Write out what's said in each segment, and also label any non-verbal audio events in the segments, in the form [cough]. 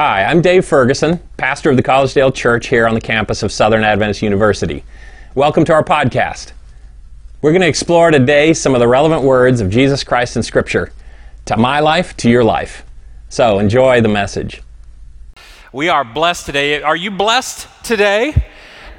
Hi, I'm Dave Ferguson, pastor of the Collegedale Church here on the campus of Southern Adventist University. Welcome to our podcast. We're going to explore today some of the relevant words of Jesus Christ in Scripture to my life, to your life. So enjoy the message. We are blessed today. Are you blessed today?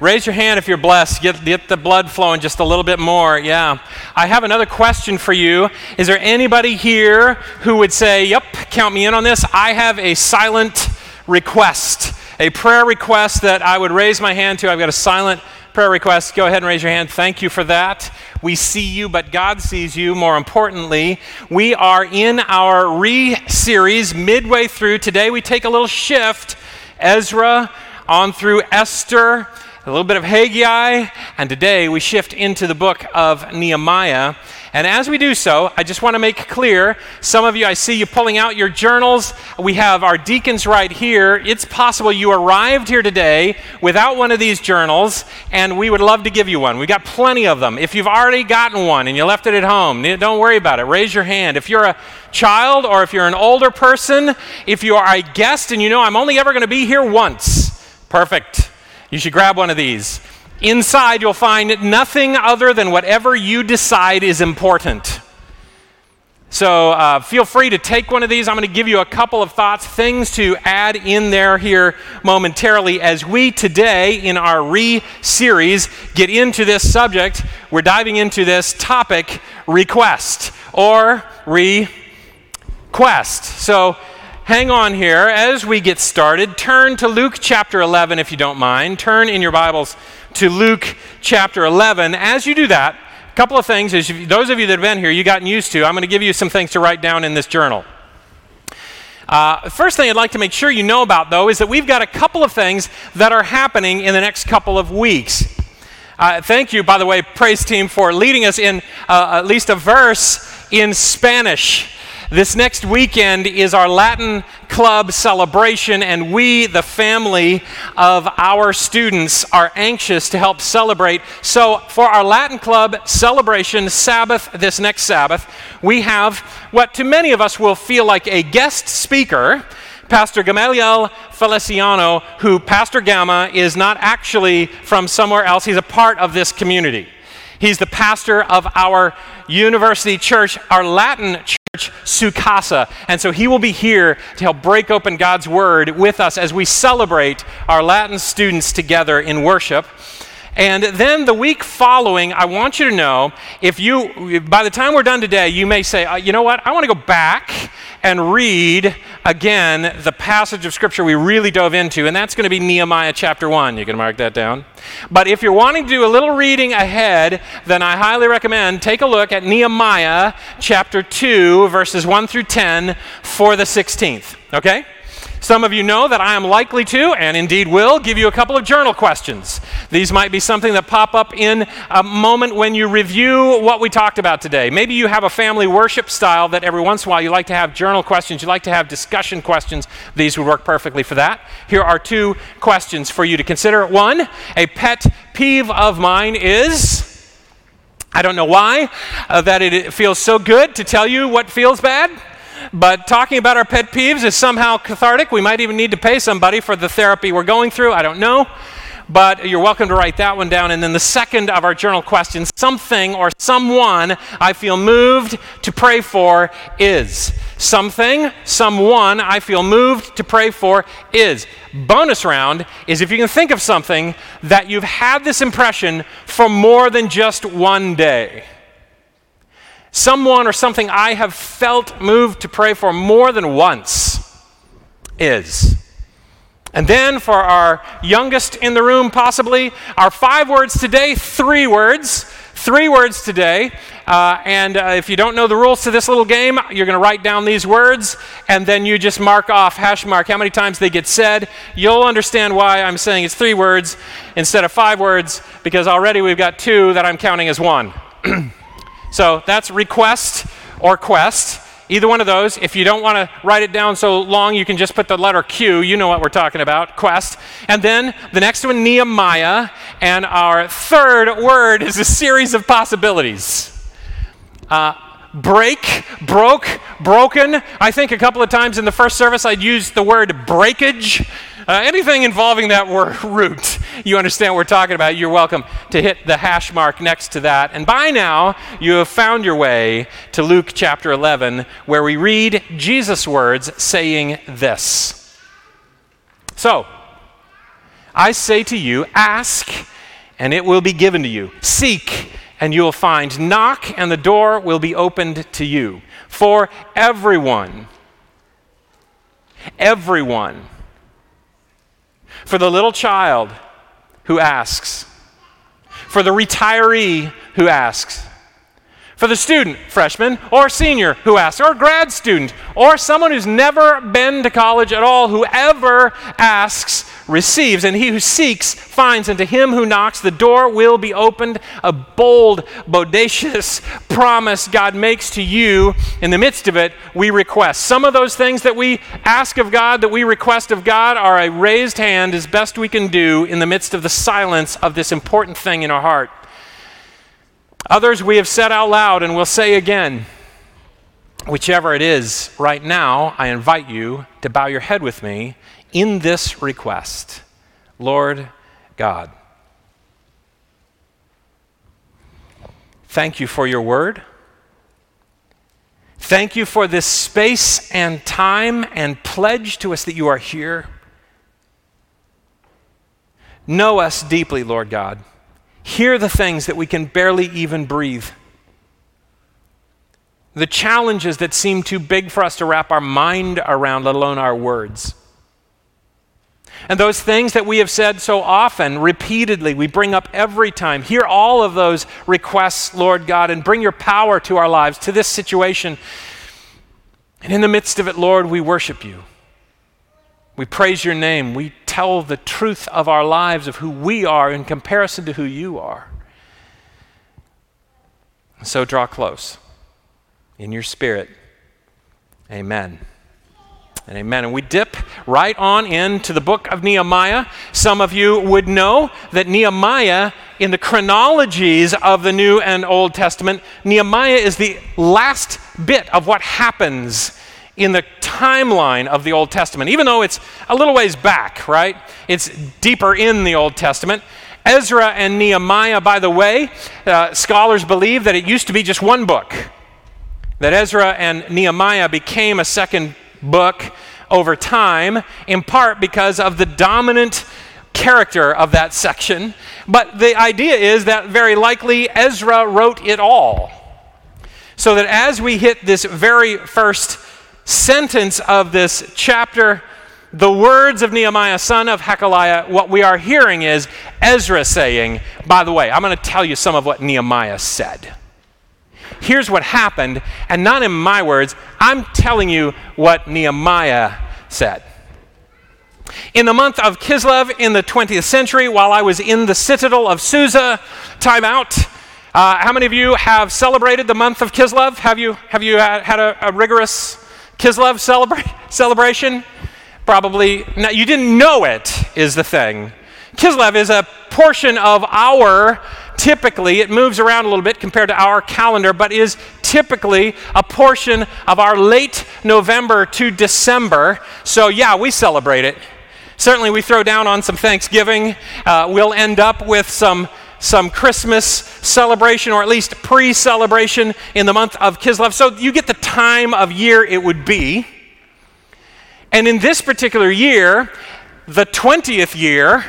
Raise your hand if you're blessed. Get, get the blood flowing just a little bit more. Yeah. I have another question for you. Is there anybody here who would say, Yep, count me in on this? I have a silent request, a prayer request that I would raise my hand to. I've got a silent prayer request. Go ahead and raise your hand. Thank you for that. We see you, but God sees you. More importantly, we are in our re series midway through. Today we take a little shift. Ezra on through Esther a little bit of Haggai, and today we shift into the book of Nehemiah. And as we do so, I just want to make clear some of you, I see you pulling out your journals. We have our deacons right here. It's possible you arrived here today without one of these journals, and we would love to give you one. We've got plenty of them. If you've already gotten one and you left it at home, don't worry about it. Raise your hand. If you're a child or if you're an older person, if you are a guest and you know I'm only ever going to be here once, perfect. You should grab one of these. Inside, you'll find nothing other than whatever you decide is important. So uh, feel free to take one of these. I'm going to give you a couple of thoughts, things to add in there here momentarily as we today, in our re series, get into this subject. We're diving into this topic request or request. So hang on here as we get started. Turn to Luke chapter 11, if you don't mind. Turn in your Bibles to Luke chapter 11. As you do that, a couple of things. As those of you that have been here, you've gotten used to, I'm going to give you some things to write down in this journal. Uh, first thing I'd like to make sure you know about, though, is that we've got a couple of things that are happening in the next couple of weeks. Uh, thank you, by the way, praise team, for leading us in uh, at least a verse in Spanish. This next weekend is our Latin Club celebration, and we, the family of our students, are anxious to help celebrate. So, for our Latin Club celebration Sabbath, this next Sabbath, we have what to many of us will feel like a guest speaker. Pastor Gamaliel Feliciano, who Pastor Gamma is not actually from somewhere else, he's a part of this community. He's the pastor of our university church, our Latin church, Sukasa. And so he will be here to help break open God's word with us as we celebrate our Latin students together in worship. And then the week following, I want you to know if you, by the time we're done today, you may say, uh, you know what, I want to go back and read again the passage of Scripture we really dove into, and that's going to be Nehemiah chapter 1. You can mark that down. But if you're wanting to do a little reading ahead, then I highly recommend take a look at Nehemiah chapter 2, verses 1 through 10 for the 16th. Okay? Some of you know that I am likely to, and indeed will, give you a couple of journal questions. These might be something that pop up in a moment when you review what we talked about today. Maybe you have a family worship style that every once in a while you like to have journal questions, you like to have discussion questions. These would work perfectly for that. Here are two questions for you to consider. One, a pet peeve of mine is. I don't know why, uh, that it feels so good to tell you what feels bad. But talking about our pet peeves is somehow cathartic. We might even need to pay somebody for the therapy we're going through. I don't know. But you're welcome to write that one down. And then the second of our journal questions something or someone I feel moved to pray for is. Something, someone I feel moved to pray for is. Bonus round is if you can think of something that you've had this impression for more than just one day someone or something I have felt moved to pray for more than once is. And then for our youngest in the room, possibly, our five words today, three words. Three words today. Uh, and uh, if you don't know the rules to this little game, you're going to write down these words, and then you just mark off, hash mark, how many times they get said. You'll understand why I'm saying it's three words instead of five words, because already we've got two that I'm counting as one. [clears throat] So that's request or quest. Either one of those. If you don't want to write it down so long, you can just put the letter Q. You know what we're talking about. Quest. And then the next one, Nehemiah. And our third word is a series of possibilities. Uh, break, broke, broken. I think a couple of times in the first service I'd used the word breakage. Uh, anything involving that word [laughs] root, you understand what we're talking about, you're welcome to hit the hash mark next to that. And by now, you have found your way to Luke chapter 11, where we read Jesus' words saying this. So, I say to you, ask, and it will be given to you. Seek, and you will find. Knock, and the door will be opened to you. For everyone, everyone, for the little child who asks, for the retiree who asks, for the student, freshman, or senior who asks, or grad student, or someone who's never been to college at all, whoever asks receives, and he who seeks finds, and to him who knocks, the door will be opened. A bold, bodacious [laughs] promise God makes to you. In the midst of it, we request. Some of those things that we ask of God, that we request of God, are a raised hand as best we can do in the midst of the silence of this important thing in our heart. Others we have said out loud and will say again. Whichever it is, right now, I invite you to bow your head with me in this request Lord God, thank you for your word. Thank you for this space and time and pledge to us that you are here. Know us deeply, Lord God hear the things that we can barely even breathe. The challenges that seem too big for us to wrap our mind around, let alone our words. And those things that we have said so often, repeatedly, we bring up every time. Hear all of those requests, Lord God, and bring your power to our lives, to this situation. And in the midst of it, Lord, we worship you. We praise your name. We tell the truth of our lives, of who we are in comparison to who you are. So draw close in your spirit. Amen. And amen. And we dip right on into the book of Nehemiah. Some of you would know that Nehemiah, in the chronologies of the New and Old Testament, Nehemiah is the last bit of what happens in the timeline of the Old Testament, even though it's a little ways back, right? It's deeper in the Old Testament. Ezra and Nehemiah, by the way, uh, scholars believe that it used to be just one book. That Ezra and Nehemiah became a second book over time, in part because of the dominant character of that section. But the idea is that very likely Ezra wrote it all. So that as we hit this very first sentence of this chapter, the words of Nehemiah, son of Hachaliah, what we are hearing is Ezra saying, by the way, I'm going to tell you some of what Nehemiah said. Here's what happened, and not in my words, I'm telling you what Nehemiah said. In the month of Kislev in the 20th century, while I was in the citadel of Susa, time out. Uh, how many of you have celebrated the month of Kislev? Have you, have you had, had a, a rigorous Kislev celebra- [laughs] celebration? Probably, not. you didn't know it, is the thing. Kislev is a portion of our, typically, it moves around a little bit compared to our calendar, but is typically a portion of our late November to December. So, yeah, we celebrate it. Certainly, we throw down on some Thanksgiving. Uh, we'll end up with some some Christmas celebration, or at least pre celebration, in the month of Kislev. So you get the time of year it would be. And in this particular year, the 20th year,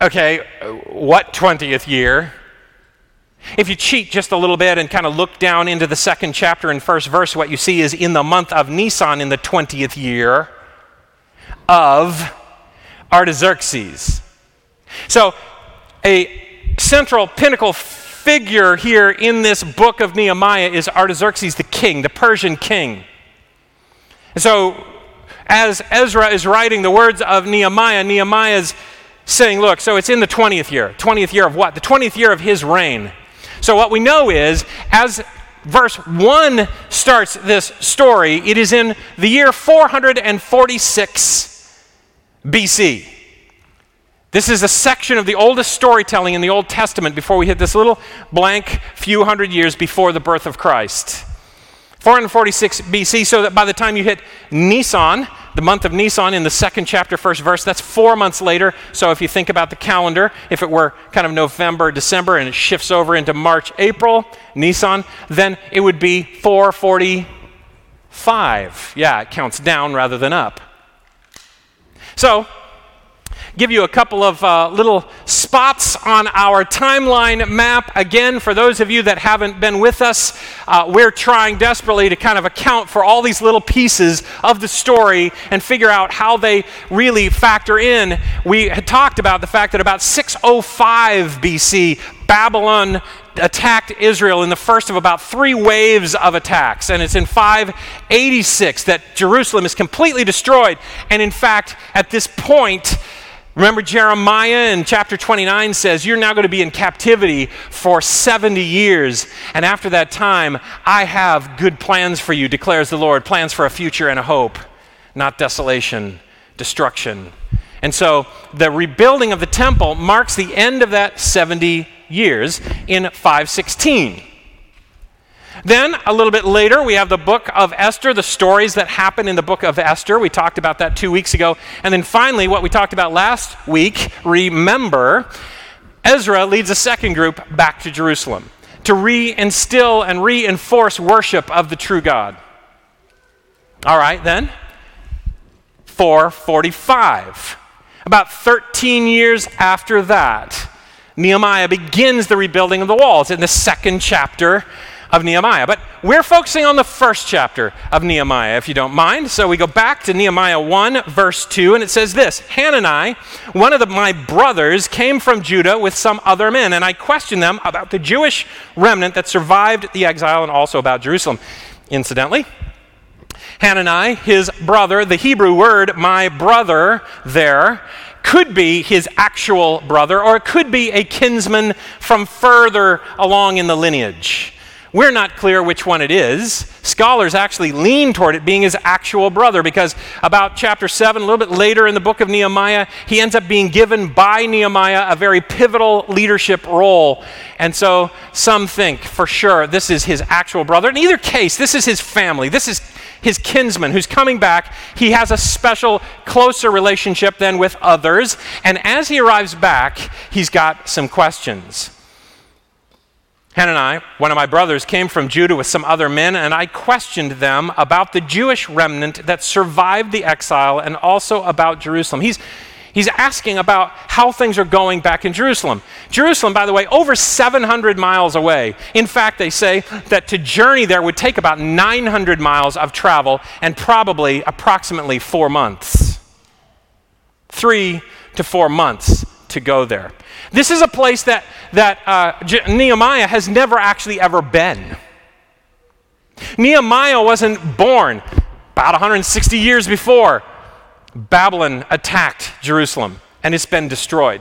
okay, what 20th year? If you cheat just a little bit and kind of look down into the second chapter and first verse, what you see is in the month of Nisan in the 20th year of Artaxerxes. So, a central pinnacle figure here in this book of Nehemiah is Artaxerxes the king, the Persian king. And so, as Ezra is writing the words of Nehemiah, Nehemiah is saying, Look, so it's in the 20th year. 20th year of what? The 20th year of his reign. So, what we know is, as verse 1 starts this story, it is in the year 446 BC. This is a section of the oldest storytelling in the Old Testament before we hit this little blank few hundred years before the birth of Christ. 446 BC, so that by the time you hit Nisan, the month of Nisan in the second chapter, first verse, that's four months later. So if you think about the calendar, if it were kind of November, December, and it shifts over into March, April, Nisan, then it would be 445. Yeah, it counts down rather than up. So give you a couple of uh, little spots on our timeline map. Again, for those of you that haven't been with us, uh, we're trying desperately to kind of account for all these little pieces of the story and figure out how they really factor in. We had talked about the fact that about 605 BC, Babylon attacked Israel in the first of about three waves of attacks. And it's in 586 that Jerusalem is completely destroyed. And in fact, at this point, Remember, Jeremiah in chapter 29 says, You're now going to be in captivity for 70 years. And after that time, I have good plans for you, declares the Lord plans for a future and a hope, not desolation, destruction. And so the rebuilding of the temple marks the end of that 70 years in 516. Then, a little bit later, we have the book of Esther, the stories that happen in the book of Esther. We talked about that two weeks ago. And then finally, what we talked about last week, remember, Ezra leads a second group back to Jerusalem to reinstill and reinforce worship of the true God. All right, then, 445. About 13 years after that, Nehemiah begins the rebuilding of the walls in the second chapter of Nehemiah. But we're focusing on the first chapter of Nehemiah, if you don't mind. So we go back to Nehemiah 1, verse 2, and it says this Hanani, one of the, my brothers, came from Judah with some other men, and I questioned them about the Jewish remnant that survived the exile and also about Jerusalem. Incidentally, Hanani, his brother, the Hebrew word my brother there, could be his actual brother, or it could be a kinsman from further along in the lineage. We're not clear which one it is. Scholars actually lean toward it being his actual brother because about chapter 7, a little bit later in the book of Nehemiah, he ends up being given by Nehemiah a very pivotal leadership role. And so some think for sure this is his actual brother. In either case, this is his family. This is his kinsman who's coming back. He has a special, closer relationship than with others. And as he arrives back, he's got some questions. Hanani, one of my brothers, came from Judah with some other men, and I questioned them about the Jewish remnant that survived the exile and also about Jerusalem. He's, he's asking about how things are going back in Jerusalem. Jerusalem, by the way, over 700 miles away. In fact, they say that to journey there would take about 900 miles of travel and probably approximately four months. Three to four months to go there. This is a place that, that uh, Nehemiah has never actually ever been. Nehemiah wasn't born about 160 years before Babylon attacked Jerusalem and it's been destroyed.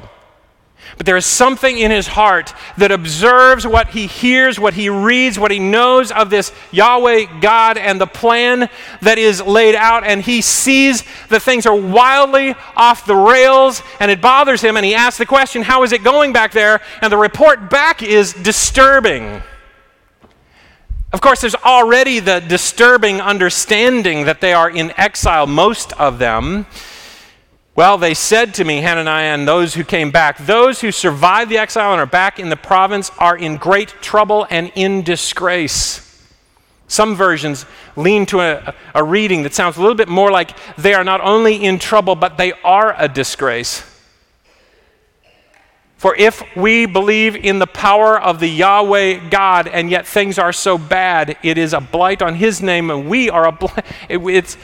But there is something in his heart that observes what he hears, what he reads, what he knows of this Yahweh God and the plan that is laid out. And he sees that things are wildly off the rails and it bothers him. And he asks the question, How is it going back there? And the report back is disturbing. Of course, there's already the disturbing understanding that they are in exile, most of them. Well, they said to me, Hananiah and those who came back, those who survived the exile and are back in the province are in great trouble and in disgrace. Some versions lean to a, a, reading that sounds a little bit more like they are not only in trouble, but they are a disgrace. For if we believe in the power of the Yahweh God and yet things are so bad, it is a blight on His name, and we are a blight, [laughs] it's,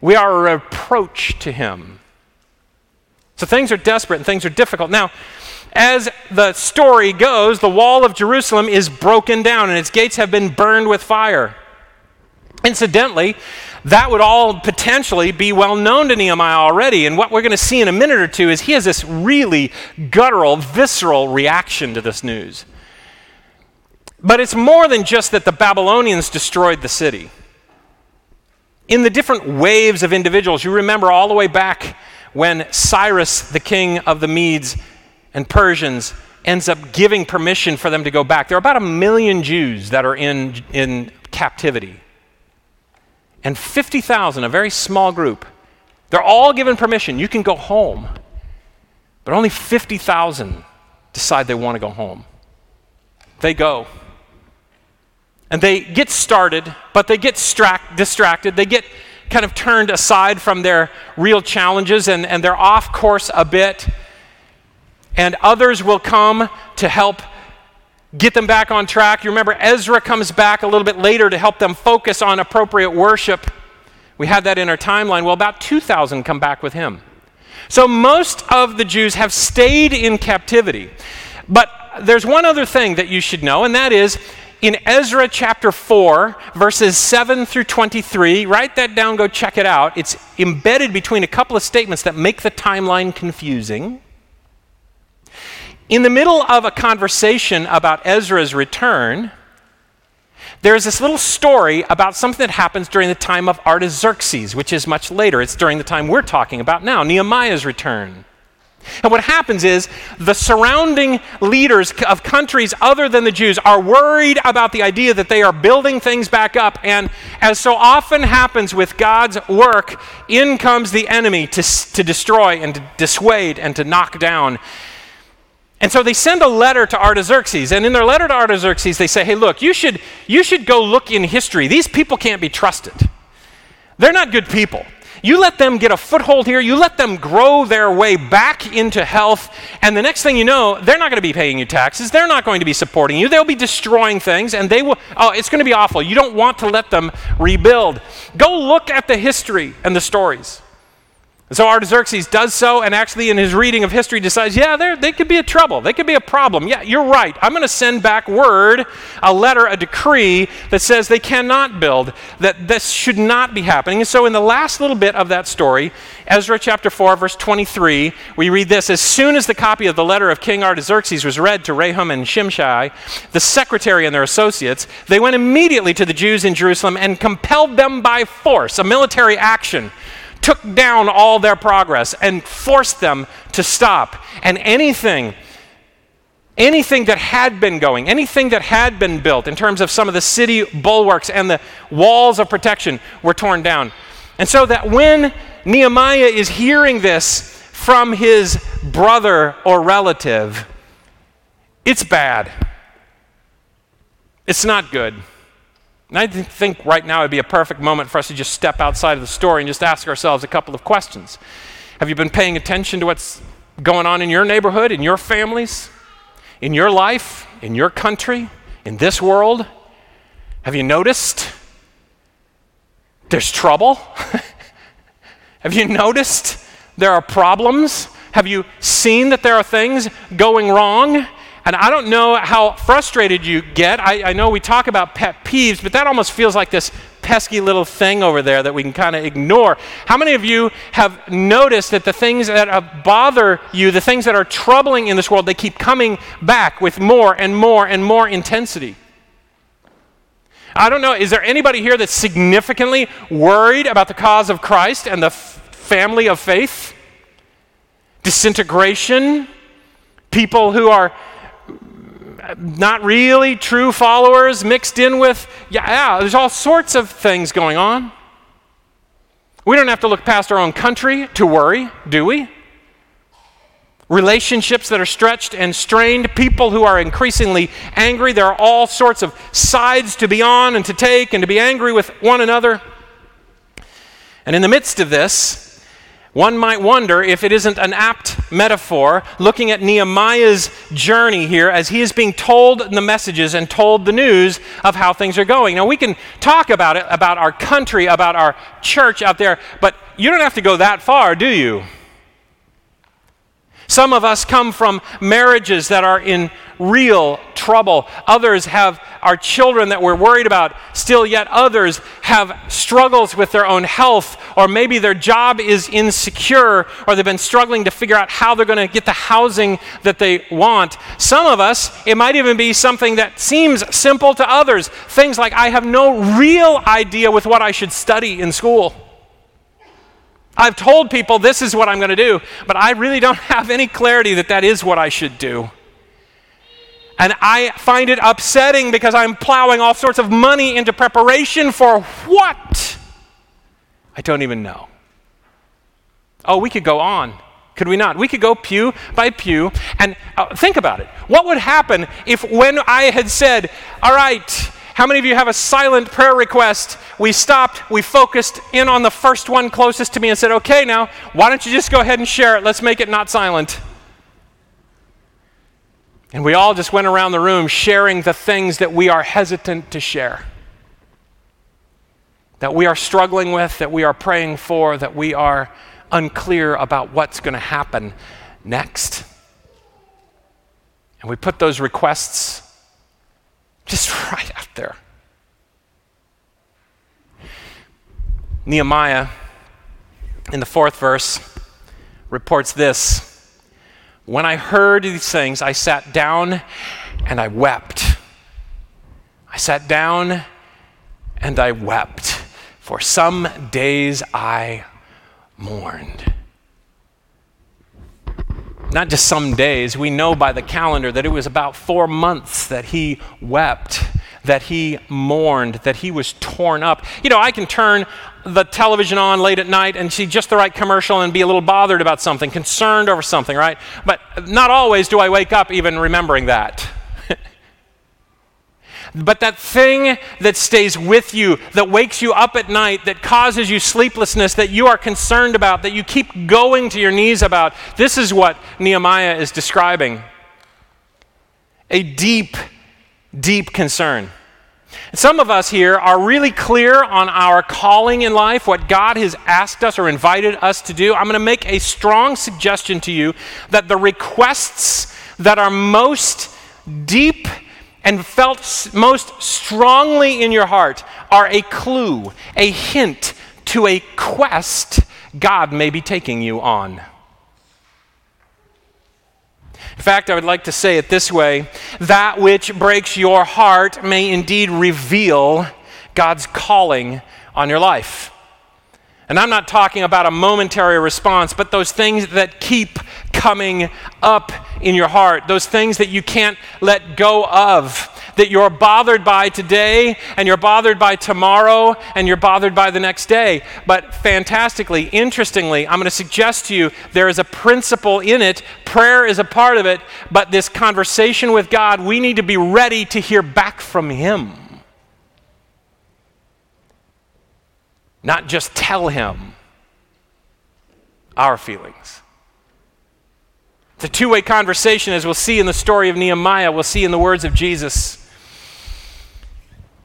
we are a reproach to Him. So things are desperate and things are difficult. Now, as the story goes, the wall of Jerusalem is broken down and its gates have been burned with fire. Incidentally, that would all potentially be well known to Nehemiah already. And what we're going to see in a minute or two is he has this really guttural, visceral reaction to this news. But it's more than just that the Babylonians destroyed the city. In the different waves of individuals, you remember all the way back when Cyrus, the king of the Medes and Persians, ends up giving permission for them to go back. There are about a million Jews that are in, in captivity. And 50,000, a very small group, they're all given permission. You can go home. But only 50,000 decide they want to go home. They go. And they get started, but they get distracted. They get kind of turned aside from their real challenges and, and they're off course a bit. And others will come to help get them back on track. You remember Ezra comes back a little bit later to help them focus on appropriate worship. We had that in our timeline. Well, about 2,000 come back with him. So most of the Jews have stayed in captivity. But there's one other thing that you should know, and that is in Ezra chapter 4, verses 7 through 23. Write that down, go check it out. It's embedded between a couple of statements that make the timeline confusing. In the middle of a conversation about Ezra's return, there's this little story about something that happens during the time of Artaxerxes, which is much later. It's during the time we're talking about now, Nehemiah's return. And what happens is the surrounding leaders of countries other than the Jews are worried about the idea that they are building things back up. And as so often happens with God's work, in comes the enemy to, to destroy and to dissuade and to knock down. And so they send a letter to Artaxerxes, and in their letter to Artaxerxes, they say, Hey, look, you should, you should go look in history. These people can't be trusted. They're not good people. You let them get a foothold here, you let them grow their way back into health, and the next thing you know, they're not going to be paying you taxes. They're not going to be supporting you. They'll be destroying things, and they will, oh, it's going to be awful. You don't want to let them rebuild. Go look at the history and the stories. And so Artaxerxes does so, and actually, in his reading of history, decides, yeah, they could be a trouble. They could be a problem. Yeah, you're right. I'm going to send back word, a letter, a decree that says they cannot build, that this should not be happening. And so, in the last little bit of that story, Ezra chapter 4, verse 23, we read this As soon as the copy of the letter of King Artaxerxes was read to Rehum and Shimshai, the secretary and their associates, they went immediately to the Jews in Jerusalem and compelled them by force, a military action took down all their progress and forced them to stop. And anything, anything that had been going, anything that had been built in terms of some of the city bulwarks and the walls of protection were torn down. And so that when Nehemiah is hearing this from his brother or relative, it's bad. It's not good. And I think right now would be a perfect moment for us to just step outside of the story and just ask ourselves a couple of questions. Have you been paying attention to what's going on in your neighborhood, in your families, in your life, in your country, in this world? Have you noticed there's trouble? [laughs] Have you noticed there are problems? Have you seen that there are things going wrong? And I don't know how frustrated you get. I, I, know we talk about pet peeves, but that almost feels like this pesky little thing over there that we can kind of ignore. How many of you have noticed that the things that uh, bother you, the things that are troubling in this world, they keep coming back with more and more and more intensity? I don't know, is there anybody here that's significantly worried about the cause of Christ and the f- family of faith? Disintegration? People who are not really true followers mixed in with, yeah, yeah, there's all sorts of things going on. We don't have to look past our own country to worry, do we? Relationships that are stretched and strained, people who are increasingly angry. There are all sorts of sides to be on and to take and to be angry with one another. And in the midst of this, one might wonder if it isn't an apt metaphor looking at Nehemiah's journey here as he is being told the messages and told the news of how things are going. Now, we can talk about it, about our country, about our church out there, but you don't have to go that far, do you? Some of us come from marriages that are in real trouble. Others have our children that we're worried about. Still, yet others have struggles with their own health, or maybe their job is insecure, or they've been struggling to figure out how they're going to get the housing that they want. Some of us, it might even be something that seems simple to others. Things like, I have no real idea with what I should study in school. I've told people this is what I'm going to do, but I really don't [laughs] have any clarity that that is what I should do. And I find it upsetting because I'm plowing all sorts of money into preparation for what? I don't even know. Oh, we could go on. Could we not? We could go pew by pew and uh, think about it. What would happen if, when I had said, All right, how many of you have a silent prayer request? We stopped, we focused in on the first one closest to me and said, Okay, now, why don't you just go ahead and share it? Let's make it not silent. And we all just went around the room sharing the things that we are hesitant to share, that we are struggling with, that we are praying for, that we are unclear about what's going to happen next. And we put those requests just [laughs] right out there. Nehemiah, in the fourth verse, reports this When I heard these things, I sat down and I wept. I sat down and I wept. For some days I mourned. Not just some days, we know by the calendar that it was about four months that he wept, that he mourned, that he was torn up. You know, I can turn the television on late at night and see just the right commercial and be a little bothered about something, concerned over something, right? But not always do I wake up even remembering that. But that thing that stays with you, that wakes you up at night, that causes you sleeplessness, that you are concerned about, that you keep going to your knees about, this is what Nehemiah is describing a deep, deep concern. Some of us here are really clear on our calling in life, what God has asked us or invited us to do. I'm going to make a strong suggestion to you that the requests that are most deep and felt most strongly in your heart are a clue, a hint to a quest God may be taking you on. In fact, I would like to say it this way that which breaks your heart may indeed reveal God's calling on your life. And I'm not talking about a momentary response, but those things that keep coming up in your heart, those things that you can't let go of, that you're bothered by today, and you're bothered by tomorrow, and you're bothered by the next day. But fantastically, interestingly, I'm going to suggest to you there is a principle in it. Prayer is a part of it, but this conversation with God, we need to be ready to hear back from Him. Not just tell him our feelings. It's a two way conversation, as we'll see in the story of Nehemiah, we'll see in the words of Jesus.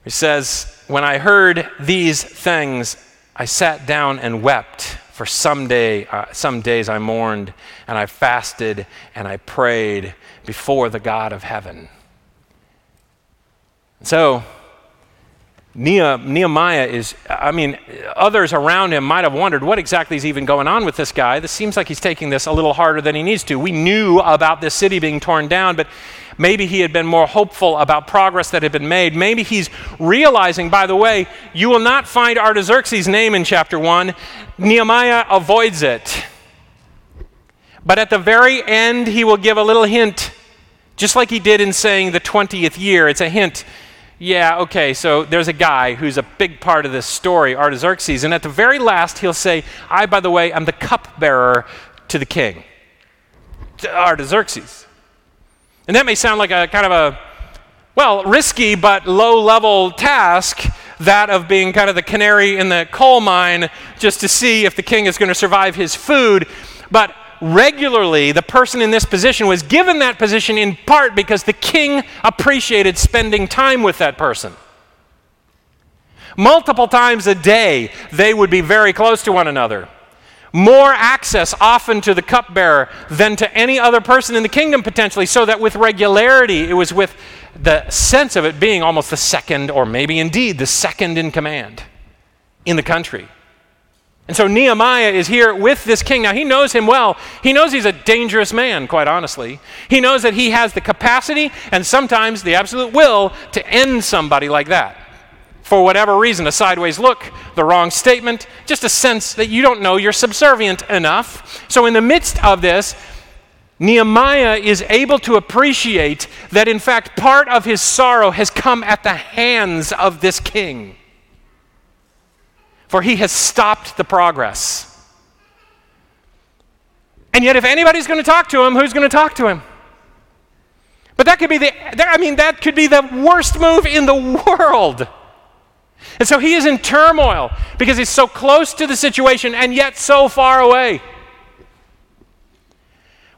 He says, When I heard these things, I sat down and wept. For some, day, uh, some days I mourned, and I fasted, and I prayed before the God of heaven. So, Nehemiah is, I mean, others around him might have wondered what exactly is even going on with this guy. This seems like he's taking this a little harder than he needs to. We knew about this city being torn down, but maybe he had been more hopeful about progress that had been made. Maybe he's realizing, by the way, you will not find Artaxerxes' name in chapter 1. Nehemiah avoids it. But at the very end, he will give a little hint, just like he did in saying the 20th year. It's a hint yeah, okay, so there's a guy who's a big part of this story, Artaxerxes, and at the very last he'll say, I, by the way, am the cupbearer to the king, to Artaxerxes. And that may sound like a kind of a, well, risky but low level task, that of being kind of the canary in the coal mine just to see if the king is going to survive his food. But regularly, the person in this position was given that position in part because the king appreciated spending time with that person. Multiple times a day, they would be very close to one another. More access often to the cupbearer than to any other person in the kingdom, potentially, so that with regularity, it was with the sense of it being almost the second, or maybe indeed the second in command in the country. And so Nehemiah is here with this king. Now, he knows him well. He knows he's a dangerous man, quite honestly. He knows that he has the capacity and sometimes the absolute will to end somebody like that. for whatever reason, a sideways look, the wrong statement, just a sense that you don't know you're subservient enough. So, in the midst of this, Nehemiah is able to appreciate that, in fact, part of his sorrow has come at the hands of this king. For he has stopped the progress. And yet, if anybody's going to talk to him, who's going to talk to him? But that could be the, I mean, that could be the worst move in the world. And so he is in turmoil because he's so close to the situation and yet so far away.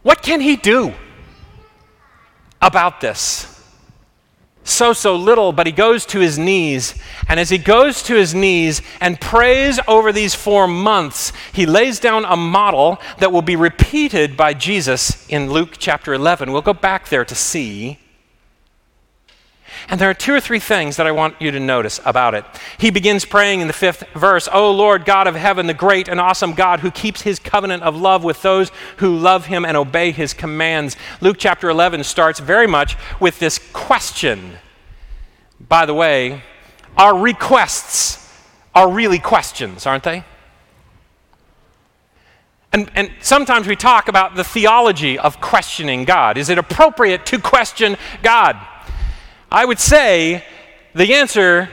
What can he do about this? So, so little, but he goes to his knees. And as he goes to his knees and prays over these four months, he lays down a model that will be repeated by Jesus in Luke chapter 11. We'll go back there to see and there are two or three things that I want you to notice about it. He begins praying in the fifth verse, O Lord God of heaven, the great and awesome God who keeps his covenant of love with those who love him and obey his commands. Luke chapter 11 starts very much with this question. By the way, our requests are really questions, aren't they? And, and, sometimes we talk about the theology of questioning God. Is it appropriate to question God? I would say the answer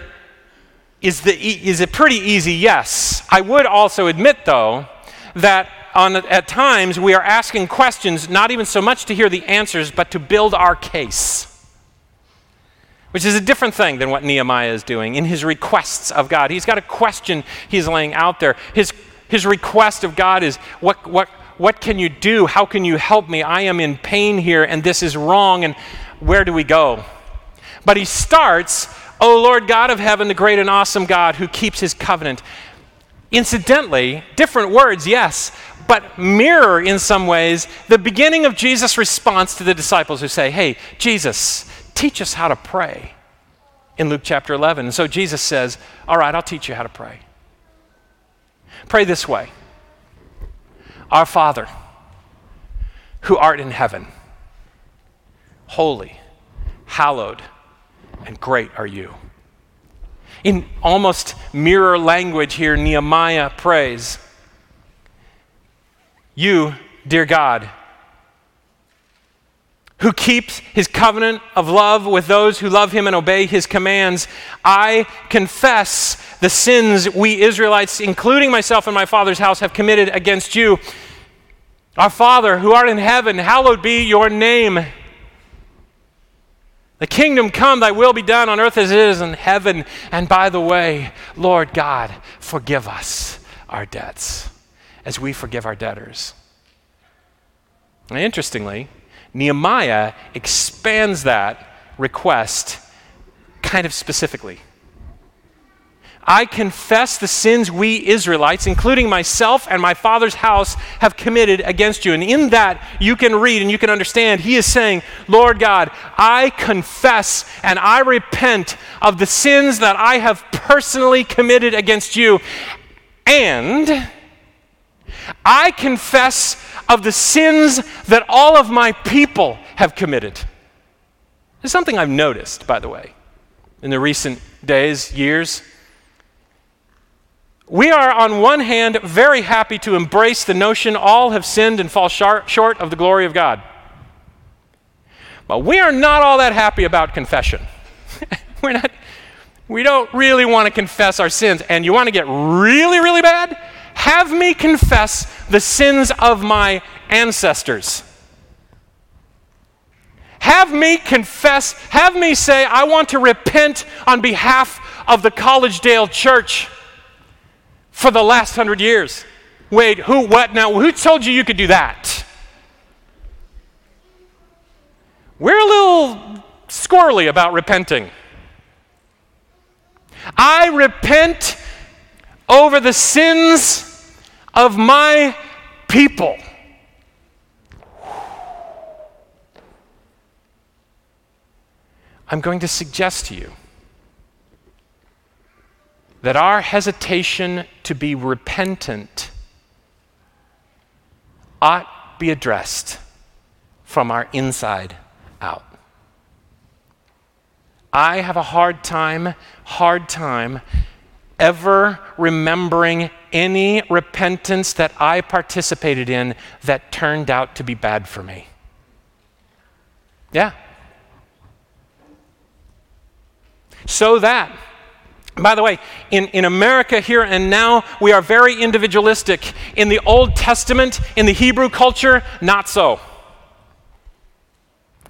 is, the, is a pretty easy yes. I would also admit, though, that on, at times we are asking questions not even so much to hear the answers, but to build our case. Which is a different thing than what Nehemiah is doing in his requests of God. He's got a question he's laying out there. His, his request of God is, what, what, what can you do? How can you help me? I am in pain here, and this is wrong, and where do we go? But he starts, O Lord God of heaven, the great and awesome God who keeps his covenant. Incidentally, different words, yes, but mirror in some ways the beginning of Jesus' response to the disciples who say, Hey, Jesus, teach us how to pray in Luke chapter 11. And so Jesus says, All right, I'll teach you how to pray. Pray this way Our Father, who art in heaven, holy, hallowed and great are you. In almost mirror language here, Nehemiah prays, You, dear God, who keeps his covenant of love with those who love him and obey his commands, I confess the sins we Israelites, including myself and my father's house, have committed against you. Our Father, who art in heaven, hallowed be your name. The kingdom come, thy will be done on earth as it is in heaven. And by the way, Lord God, forgive us our debts as we forgive our debtors. And interestingly, Nehemiah expands that request kind of specifically. I confess the sins we Israelites, including myself and my father's house, have committed against you. And in that, you can read and you can understand, he is saying, Lord God, I confess and I repent of the sins that I have personally committed against you. And I confess of the sins that all of my people have committed. There's something I've noticed, by the way, in the recent days, years we are, on one hand, very happy to embrace the notion all have sinned and fall short of the glory of God. But we are not all that happy about confession. [laughs] We're not, we don't really want to confess our sins. And you want to get really, really bad? Have me confess the sins of my ancestors. Have me confess, have me say, I want to repent on behalf of the Collegedale Church for the last hundred years. Wait, who, what? Now, who told you you could do that? We're a little squirrely about repenting. I repent over the sins of my people. I'm going to suggest to you that our hesitation to be repentant ought be addressed from our inside out. I have a hard time, hard time ever remembering any repentance that I participated in that turned out to be bad for me. Yeah. So that, by the way, in, in America here and now, we are very individualistic. In the Old Testament, in the Hebrew culture, not so.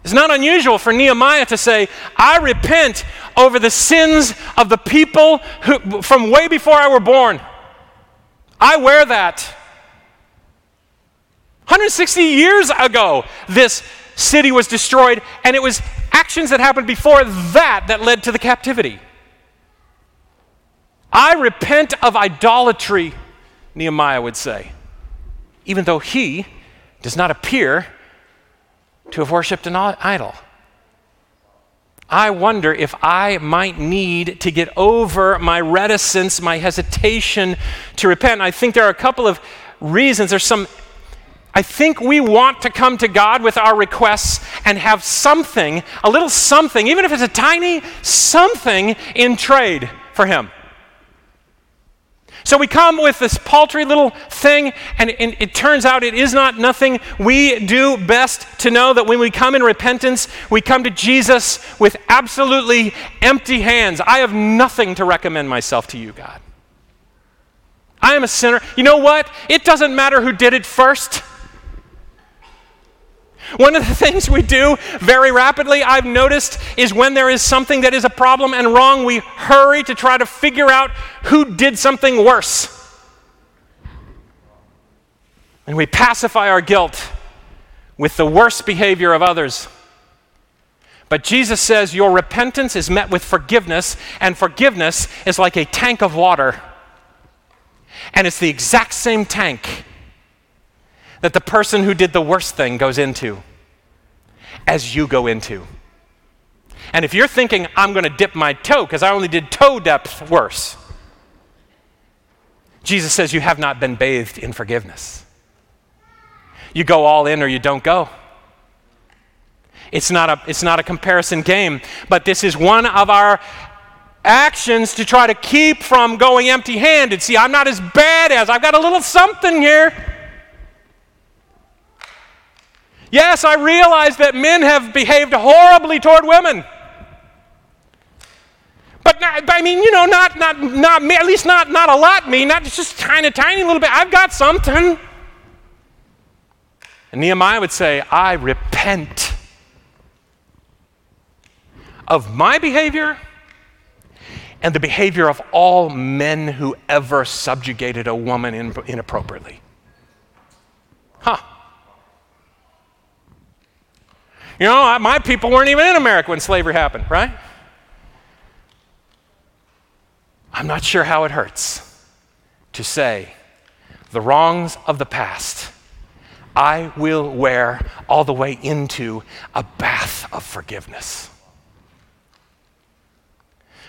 It's not unusual for Nehemiah to say, I repent over the sins of the people who, from way before I were born. I wear that. 160 years ago, this city was destroyed, and it was actions that happened before that that led to the captivity. I repent of idolatry, Nehemiah would say, even though he does not appear to have worshiped an idol. I wonder if I might need to get over my reticence, my hesitation to repent. I think there are a couple of reasons. There's some, I think we want to come to God with our requests and have something, a little something, even if it's a tiny something in trade for Him. So we come with this paltry little thing, and, and, it turns out it is not nothing. We do best to know that when we come in repentance, we come to Jesus with absolutely empty hands. I have nothing to recommend myself to you, God. I am a sinner. You know what? It doesn't matter who did it first. One of the [laughs] things we do very rapidly, I've noticed, is when there is something that is a problem and wrong, we hurry to try to figure out who did something worse. And we pacify our guilt with the worst behavior of others. But Jesus says your repentance is met with forgiveness, and forgiveness is like a tank of water. And it's the exact same tank that the person who did the worst thing goes into as you go into. And if you're thinking, I'm going to dip my toe because I only did toe depth worse, Jesus says you have not been bathed in forgiveness. You go all in or you don't go. It's not a, it's not a comparison game, but this is one of our actions to try to keep from going empty handed. See, I'm not as bad as, I've got a little something here. Yes, I realize that men have behaved horribly toward women. But not, I mean, you know, not not not me, at least not not a lot me, not just tiny tiny little bit. I've got something. And Nehemiah would say, I repent of my behavior and the behavior of all men who ever subjugated a woman inappropriately. Huh. You know, my people weren't even in America when slavery happened, right? I'm not sure how it hurts to say the wrongs of the past I will wear all the way into a bath of forgiveness.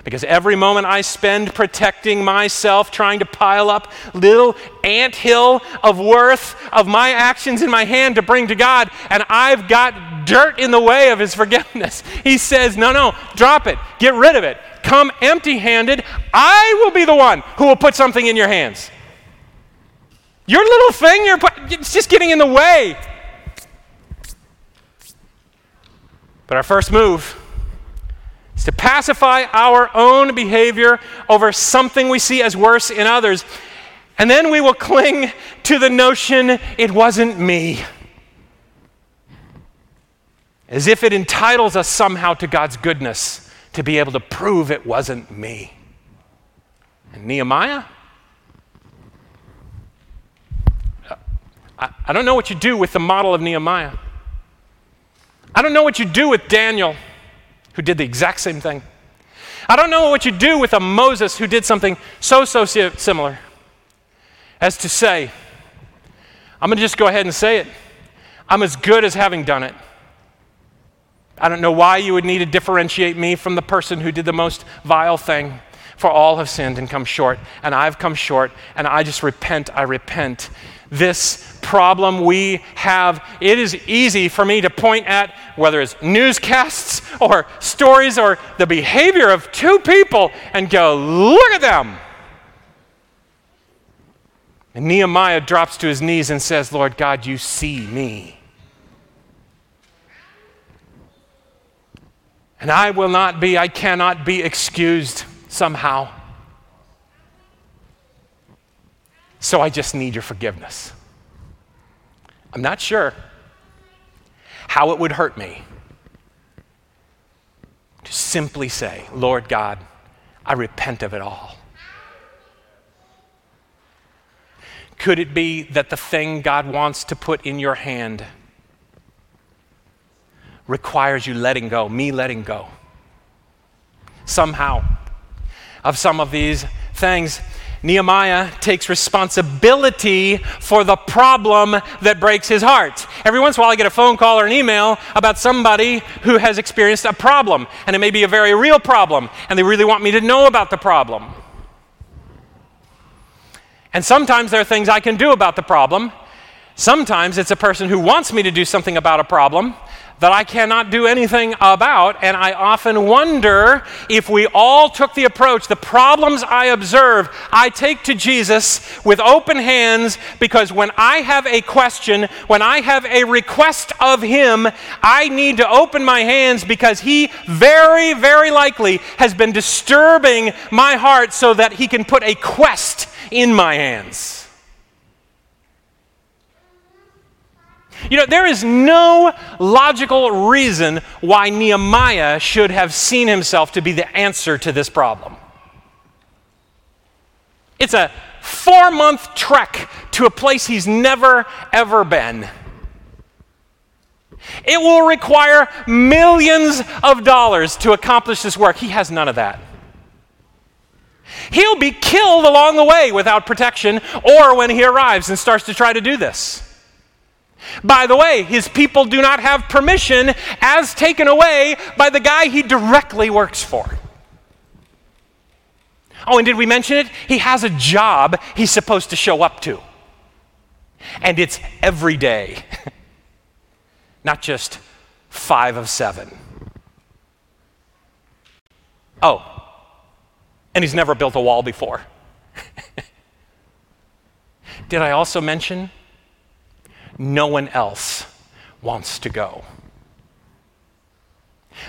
Because every moment I spend protecting myself, trying to pile up little ant hill of worth of my actions in my hand to bring to God, and I've got dirt in the way of His forgiveness. [laughs] He says, No, no, drop it, get rid of it, come empty handed. I will be the one who will put something in your hands. Your little thing, you're put, it's just getting in the way. But our first move is to pacify our own behavior over something we see as worse in others. And then we will cling to the notion it wasn't me. As if it entitles us somehow to God's goodness to be able to prove it wasn't me. And Nehemiah? I, I don't know what you do with the model of Nehemiah. I don't know what you do with Daniel who did the exact same thing. I don't know what you do with a Moses who did something so, so similar as to say, I'm going to just go ahead and say it. I'm as good as having done it. I don't know why you would need to differentiate me from the person who did the most vile thing. For all have sinned and come short, and I've come short, and I just repent, I repent. This problem we have, it is easy for me to point at whether it's newscasts or stories or the behavior of two people and go, look at them. And Nehemiah drops to his knees and says, Lord God, you see me. And I will not be, I cannot be excused somehow. So I just need your forgiveness. I'm not sure how it would hurt me to simply say, Lord God, I repent of it all. Could it be that the thing God wants to put in your hand requires you letting go, me letting go? Somehow, of some of these things, Nehemiah takes responsibility for the problem that breaks his heart. Every once in a while, I get a phone call or an email about somebody who has experienced a problem, and it may be a very real problem, and they really want me to know about the problem. And sometimes there are things I can do about the problem. Sometimes it's a person who wants me to do something about a problem that I cannot do anything about. And I often wonder if we all took the approach, the problems I observe, I take to Jesus with open hands because when I have a question, when I have a request of Him, I need to open my hands because He very, very likely has been disturbing my heart so that He can put a quest in my hands. You know, there is no logical reason why Nehemiah should have seen himself to be the answer to this problem. It's a four month trek to a place he's never, ever been. It will require millions of dollars to accomplish this work. He has none of that. He'll be killed along the way without protection or when he arrives and starts to try to do this. By the way, his people do not have permission as taken away by the guy he directly works for. Oh, and did we mention it? He has a job he's supposed to show up to. And it's every day, [laughs] not just five of seven. Oh, and he's never built a wall before. [laughs] Did I also mention no one else wants to go?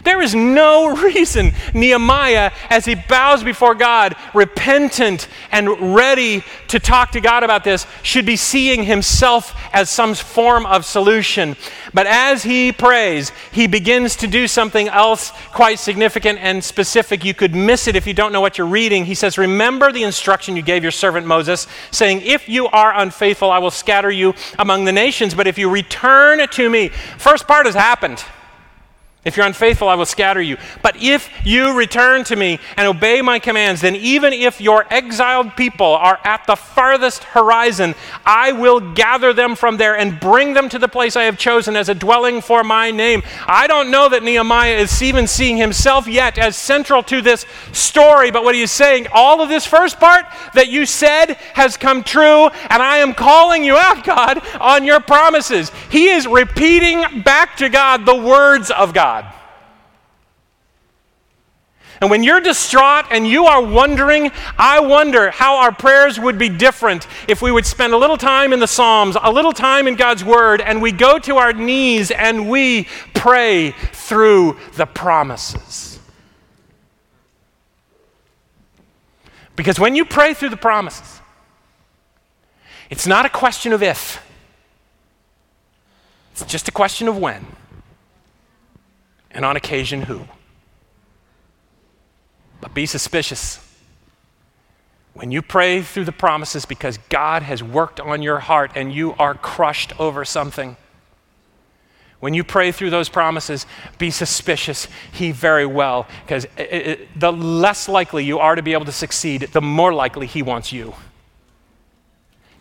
There is no [laughs] reason Nehemiah, as he bows before God, repentant and ready to talk to God about this, should be seeing himself as some form of solution. But as he prays, he begins to do something else quite significant and specific. You could miss it if you don't know what you're reading. He says, Remember the instruction you gave your servant Moses, saying, If you are unfaithful, I will scatter you among the nations. But if you return to me, first part has happened. If you're unfaithful, I will scatter you. But if you return to me and obey my commands, then even if your exiled people are at the farthest horizon, I will gather them from there and bring them to the place I have chosen as a dwelling for my name. I don't know that Nehemiah is even seeing himself yet as central to this story, but what he is saying, all of this first part that you said has come true, and I am calling you out, God, on your promises. He is repeating back to God the words of God. And when you're distraught and you are wondering, I wonder how our prayers would be different if we would spend a little time in the Psalms, a little time in God's Word, and we go to our knees and we pray through the promises. Because when you pray through the promises, it's not a question of if, it's just a question of when, and on occasion, who. But be suspicious. When you pray through the promises because God has worked on your heart and you are crushed over something, when you pray through those promises, be suspicious. He very well, because the less likely you are to be able to succeed, the more likely He wants you.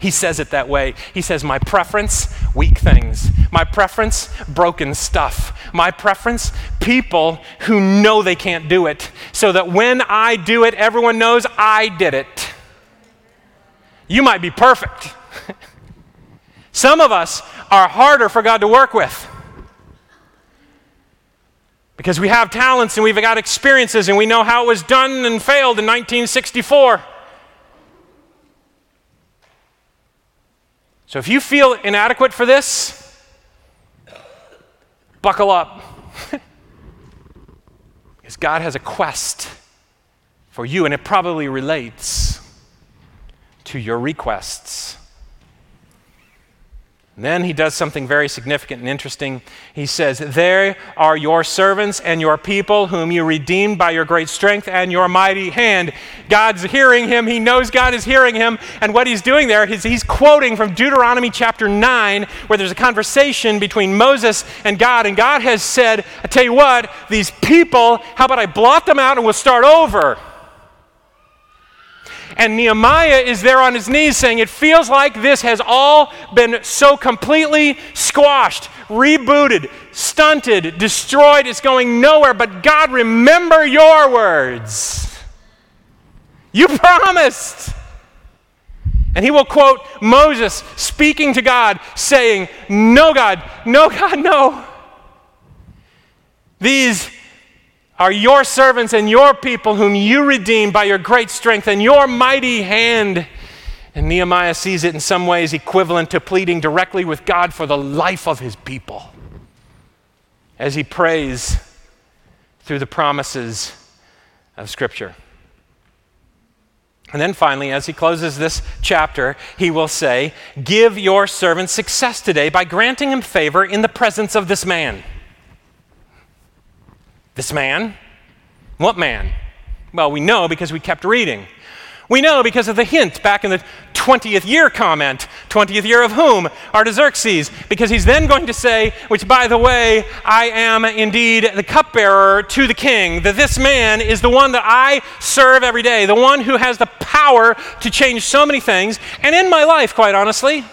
He says it that way. He says, My preference, weak things. My preference, broken stuff. My preference, people who know they can't do it. So that when I do it, everyone knows I did it. You might be perfect. [laughs] Some of us are harder for God to work with because we have talents and we've got experiences and we know how it was done and failed in 1964. So if you feel inadequate for this, buckle up. [laughs] because God has a quest for you, and it probably relates to your requests. Then he does something very significant and interesting. He says, There are your servants and your people, whom you redeemed by your great strength and your mighty hand. God's hearing him. He knows God is hearing him. And what he's doing there is he's quoting from Deuteronomy chapter 9, where there's a conversation between Moses and God. And God has said, I tell you what, these people, how about I blot them out and we'll start over? And Nehemiah is there on his knees saying, It feels like this has all been so completely squashed, rebooted, stunted, destroyed. It's going nowhere. But God, remember your words. You [laughs] promised. And he will quote Moses speaking to God, saying, No, God, no, [laughs] God, no. These are your servants and your people whom you redeemed by your great strength and your mighty hand. And Nehemiah sees it in some ways equivalent to pleading directly with God for the life of his people as he prays through the promises of Scripture. And then finally, as he closes this chapter, he will say, Give your servant success today by granting him favor in the presence of this man. This man? What man? Well, we know because we kept reading. We know because of the hint back in the 20th year comment. 20th year of whom? Artaxerxes. Because he's then going to say, which by the way, I am indeed the cupbearer to the king, that this man is the one that I serve every day, the one who has the power to change so many things. And in my life, quite honestly,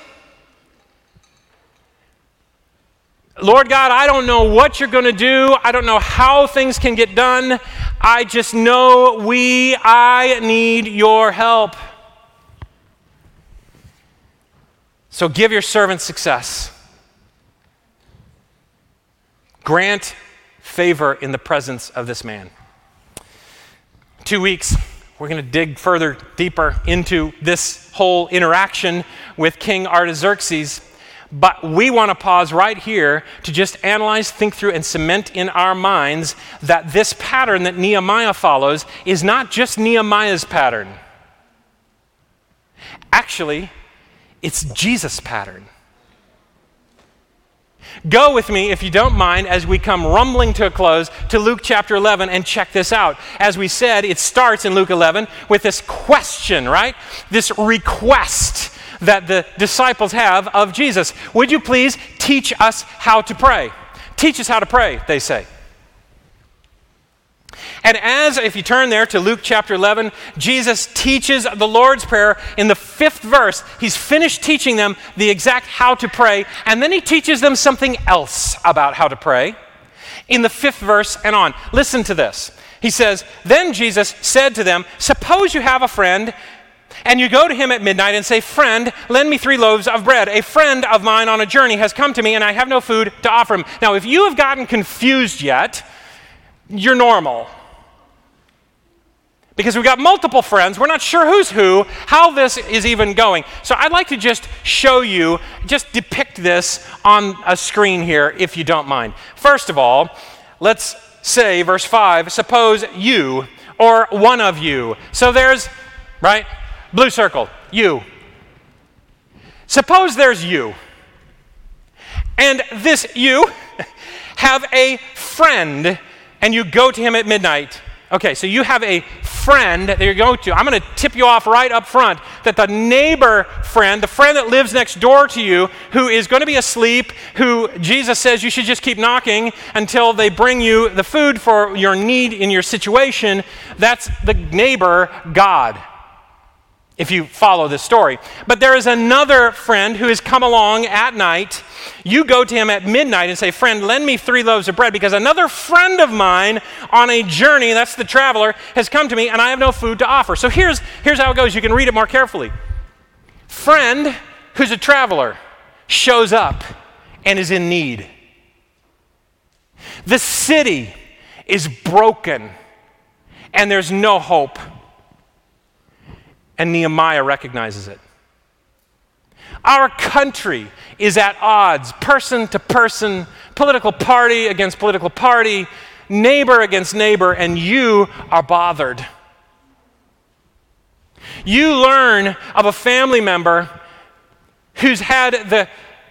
Lord God, I don't know what you're going to do. I don't know how things can get done. I just know we, I need your help. So give your servant success. Grant favor in the presence of this man. Two weeks, we're going to dig further, deeper into this whole interaction with King Artaxerxes. But we want to pause right here to just analyze, think through, and cement in our minds that this pattern that Nehemiah follows is not just Nehemiah's pattern. Actually, it's Jesus' pattern. Go with me, if you don't mind, as we come rumbling to a close to Luke chapter 11 and check this out. As we said, it starts in Luke 11 with this question, right? This request that the disciples have of Jesus. Would you please teach us how to pray? Teach us how to pray, they say. And as, if you turn there to Luke chapter 11, Jesus teaches the Lord's Prayer in the fifth verse. He's finished teaching them the exact how to pray, and then he teaches them something else about how to pray in the fifth verse and on. Listen to this. He says, Then Jesus said to them, Suppose you have a friend and you go to him at midnight and say, Friend, lend me three loaves of bread. A friend of mine on a journey has come to me, and I have no food to offer him. Now, if you have gotten confused yet, you're normal. Because we've got multiple friends, we're not sure who's who, how this is even going. So I'd like to just show you, just depict this on a screen here, if you don't mind. First of all, let's say, verse 5, suppose you or one of you. So there's, right? Blue circle, you. Suppose there's you. And this you [laughs] have a friend and you go to him at midnight. Okay, so you have a friend that you go to. I'm going to tip you off right up front that the neighbor friend, the friend that lives next door to you, who is going to be asleep, who Jesus says you should just keep knocking until they bring you the food for your need in your situation, that's the neighbor God. If you follow this story. But there is another friend who has come along at night. You go to him at midnight and say, Friend, lend me three loaves of bread because another friend of mine on a journey, that's the traveler, has come to me and I have no food to offer. So here's, here's how it goes. You can read it more carefully. Friend who's a traveler shows up and is in need. The city is broken and there's no hope and Nehemiah recognizes it. Our country is at odds, person to person, political party against political party, neighbor against neighbor, and you are bothered. You learn of a family member who's had the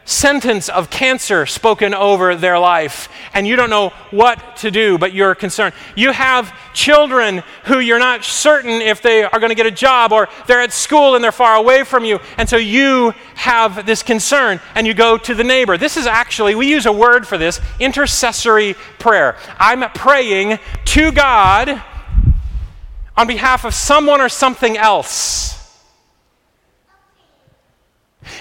sentence of cancer spoken over their life, and you don't know what to do, but you're concerned. You have children who you're not certain if they are going to get a job, or they're at school and they're far away from you, and so you have this concern, and you go to the neighbor. This is actually, we use a word for this intercessory prayer. I'm praying to God on behalf of someone or something else.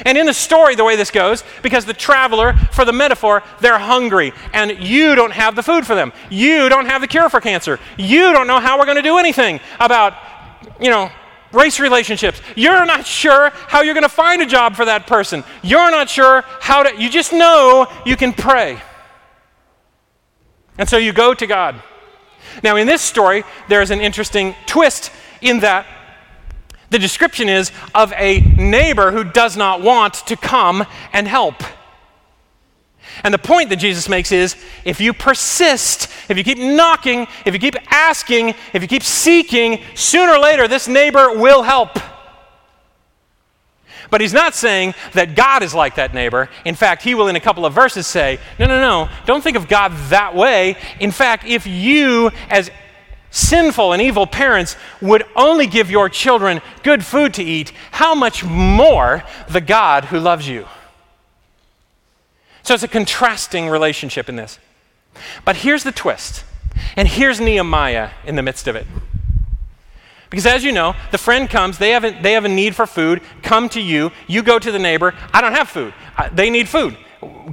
And in the story, the way this goes, because the traveler, for the metaphor, they're hungry, and you don't have the food for them. You don't have the cure for cancer. You don't know how we're going to do anything about, you know, race relationships. You're not sure how you're going to find a job for that person. You're not sure how to, you just know you can pray. And so you go to God. Now, in this story, there's an interesting twist in that the description is of a neighbor who does not want to come and help. And the point that Jesus makes is if you persist, if you keep knocking, if you keep asking, if you keep seeking, sooner or later this neighbor will help. But he's not saying that God is like that neighbor. In fact, he will, in a couple of verses, say, No, no, no, don't think of God that way. In fact, if you, as sinful and evil parents would only give your children good food to eat, how much more the God who loves you? So it's a contrasting relationship in this. But here's the twist, and here's Nehemiah in the midst of it. Because as you know, the friend comes, they have a, they have a need for food, come to you, you go to the neighbor, I don't have food. Uh, they need food.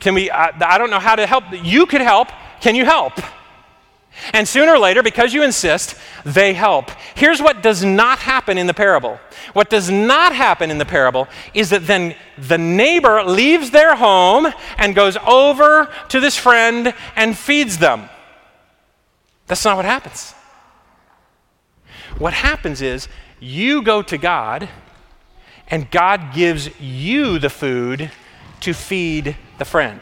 Can we, uh, I don't know how to help. You could help. Can you help? And sooner or later, because you insist, they help. Here's what does not happen in the parable. What does not happen in the parable is that then the neighbor leaves their home and goes over to this friend and feeds them. That's not what happens. What happens is you go to God, and God gives you the food to feed the friend.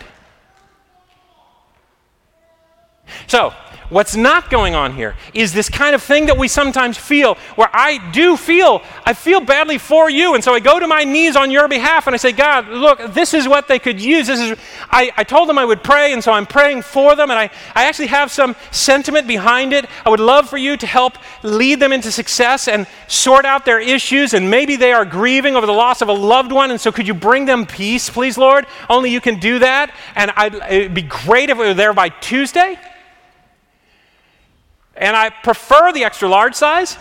So, What's not going on here is this kind of thing that we sometimes feel where I do feel, I feel badly for you. And so I go to my knees on your behalf and I say, God, look, this is what they could use. This is, I, I told them I would pray, and so I'm praying for them. And I, I actually have some sentiment behind it. I would love for you to help lead them into success and sort out their issues. And maybe they are grieving over the loss of a loved one. And so could you bring them peace, please, Lord? Only you can do that. And I'd, it'd be great if it were there by Tuesday. And I prefer the extra large size.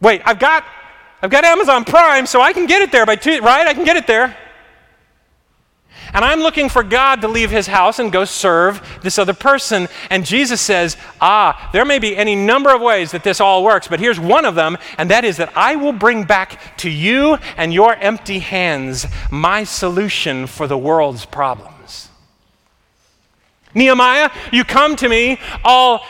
Wait, I've got I've got Amazon Prime, so I can get it there by two, right? I can get it there. And I'm looking for God to leave his house and go serve this other person. And Jesus says, Ah, there may be any number of ways that this all works, but here's one of them, and that is that I will bring back to you and your empty hands my solution for the world's problem. Nehemiah, you come to me all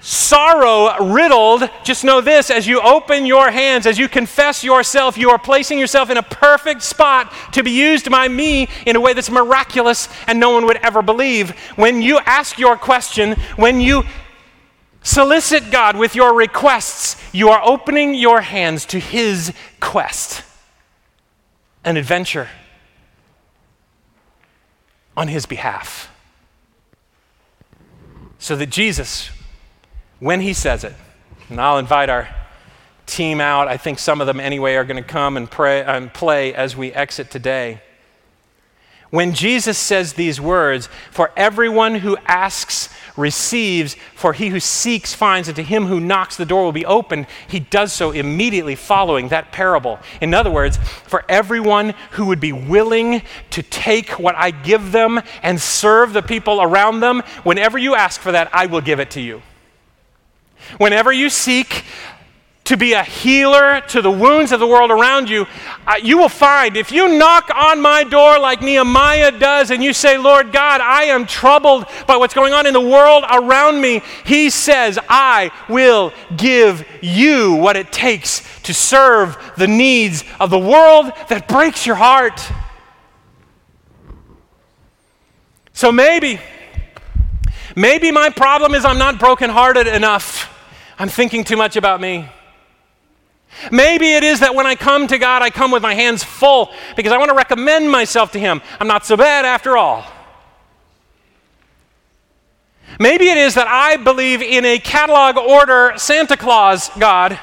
sorrow riddled. Just know this as you open your hands, as you confess yourself, you are placing yourself in a perfect spot to be used by me in a way that's miraculous and no one would ever believe. When you ask your question, when you solicit God with your requests, you are opening your hands to His quest, an adventure on His behalf. So that Jesus, when he says it, and I'll invite our team out, I think some of them anyway are going to come and pray and play as we exit today. When Jesus says these words, for everyone who asks receives, for he who seeks finds, and to him who knocks the door will be opened, he does so immediately following that parable. In other words, for everyone who would be willing to take what I give them and serve the people around them, whenever you ask for that, I will give it to you. Whenever you seek to be a healer to the wounds of the world around you, uh, you will find if you knock on my door like Nehemiah does and you say, Lord God, I am troubled by what's going on in the world around me, he says, I will give you what it takes to serve the needs of the world that breaks your heart. So maybe, maybe my problem is I'm not brokenhearted enough. I'm thinking too much about me. Maybe it is that when I come to God, I come with my hands full because I want to recommend myself to Him. I'm not so bad after all. Maybe it is that I believe in a catalog order Santa Claus God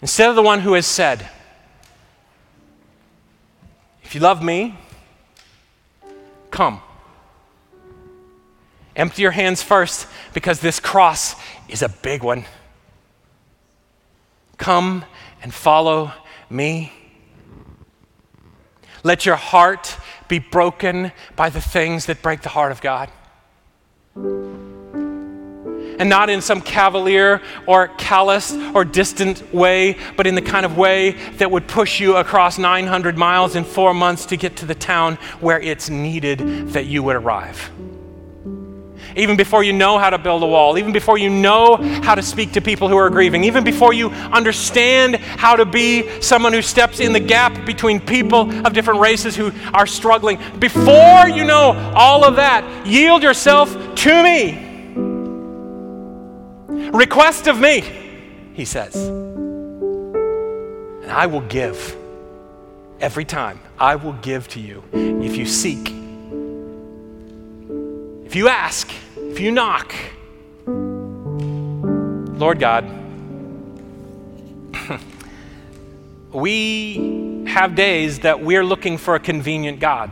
instead of the one who has said, If you love me, come. Empty your hands first because this cross is a big one. Come and follow me. Let your heart be broken by the things that break the heart of God. And not in some cavalier or callous or distant way, but in the kind of way that would push you across 900 miles in four months to get to the town where it's needed that you would arrive even before you know how to build a wall, even before you know how to speak to people who are grieving, even before you understand how to be someone who steps in the gap between people of different races who are struggling. Before you know all of that, yield yourself to me. Request of me, he says. And I will give. Every time, I will give to you if you seek. If you ask, if you knock, Lord God, [laughs] we have days that we're looking for a convenient God.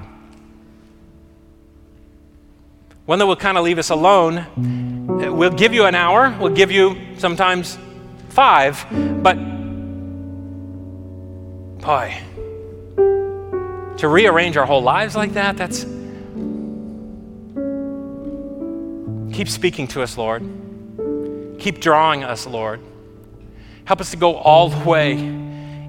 One that will kind of leave us alone. We'll give you an hour, we'll give you sometimes five, but boy, to rearrange our whole lives like that, that's Keep speaking to us, Lord. Keep drawing us, Lord. Help us to go all the way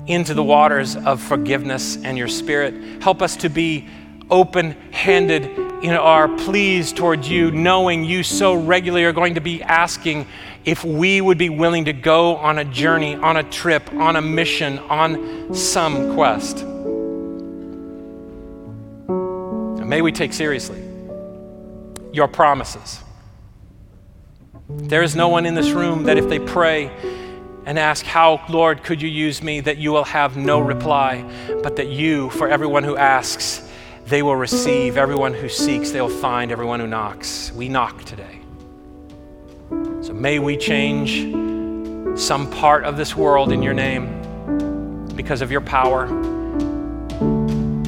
into the waters of forgiveness and your spirit. Help us to be open handed in our pleas towards you, knowing you so regularly are going to be asking if we would be willing to go on a journey, on a trip, on a mission, on some quest. may we take seriously your promises there is no one in this room that if they pray and ask, How, Lord, could you use me? that you will have no reply, but that you, for everyone who asks, they will receive. Everyone who seeks, they will find. Everyone who knocks. We knock today. So may we change some part of this world in your name because of your power.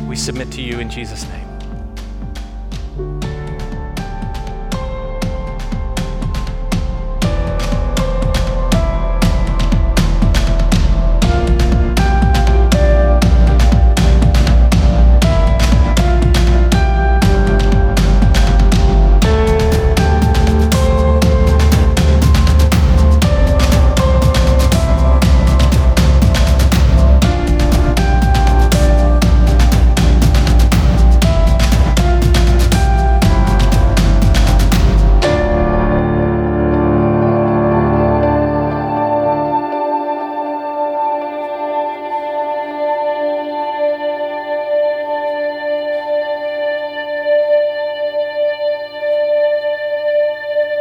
We submit to you in Jesus' name.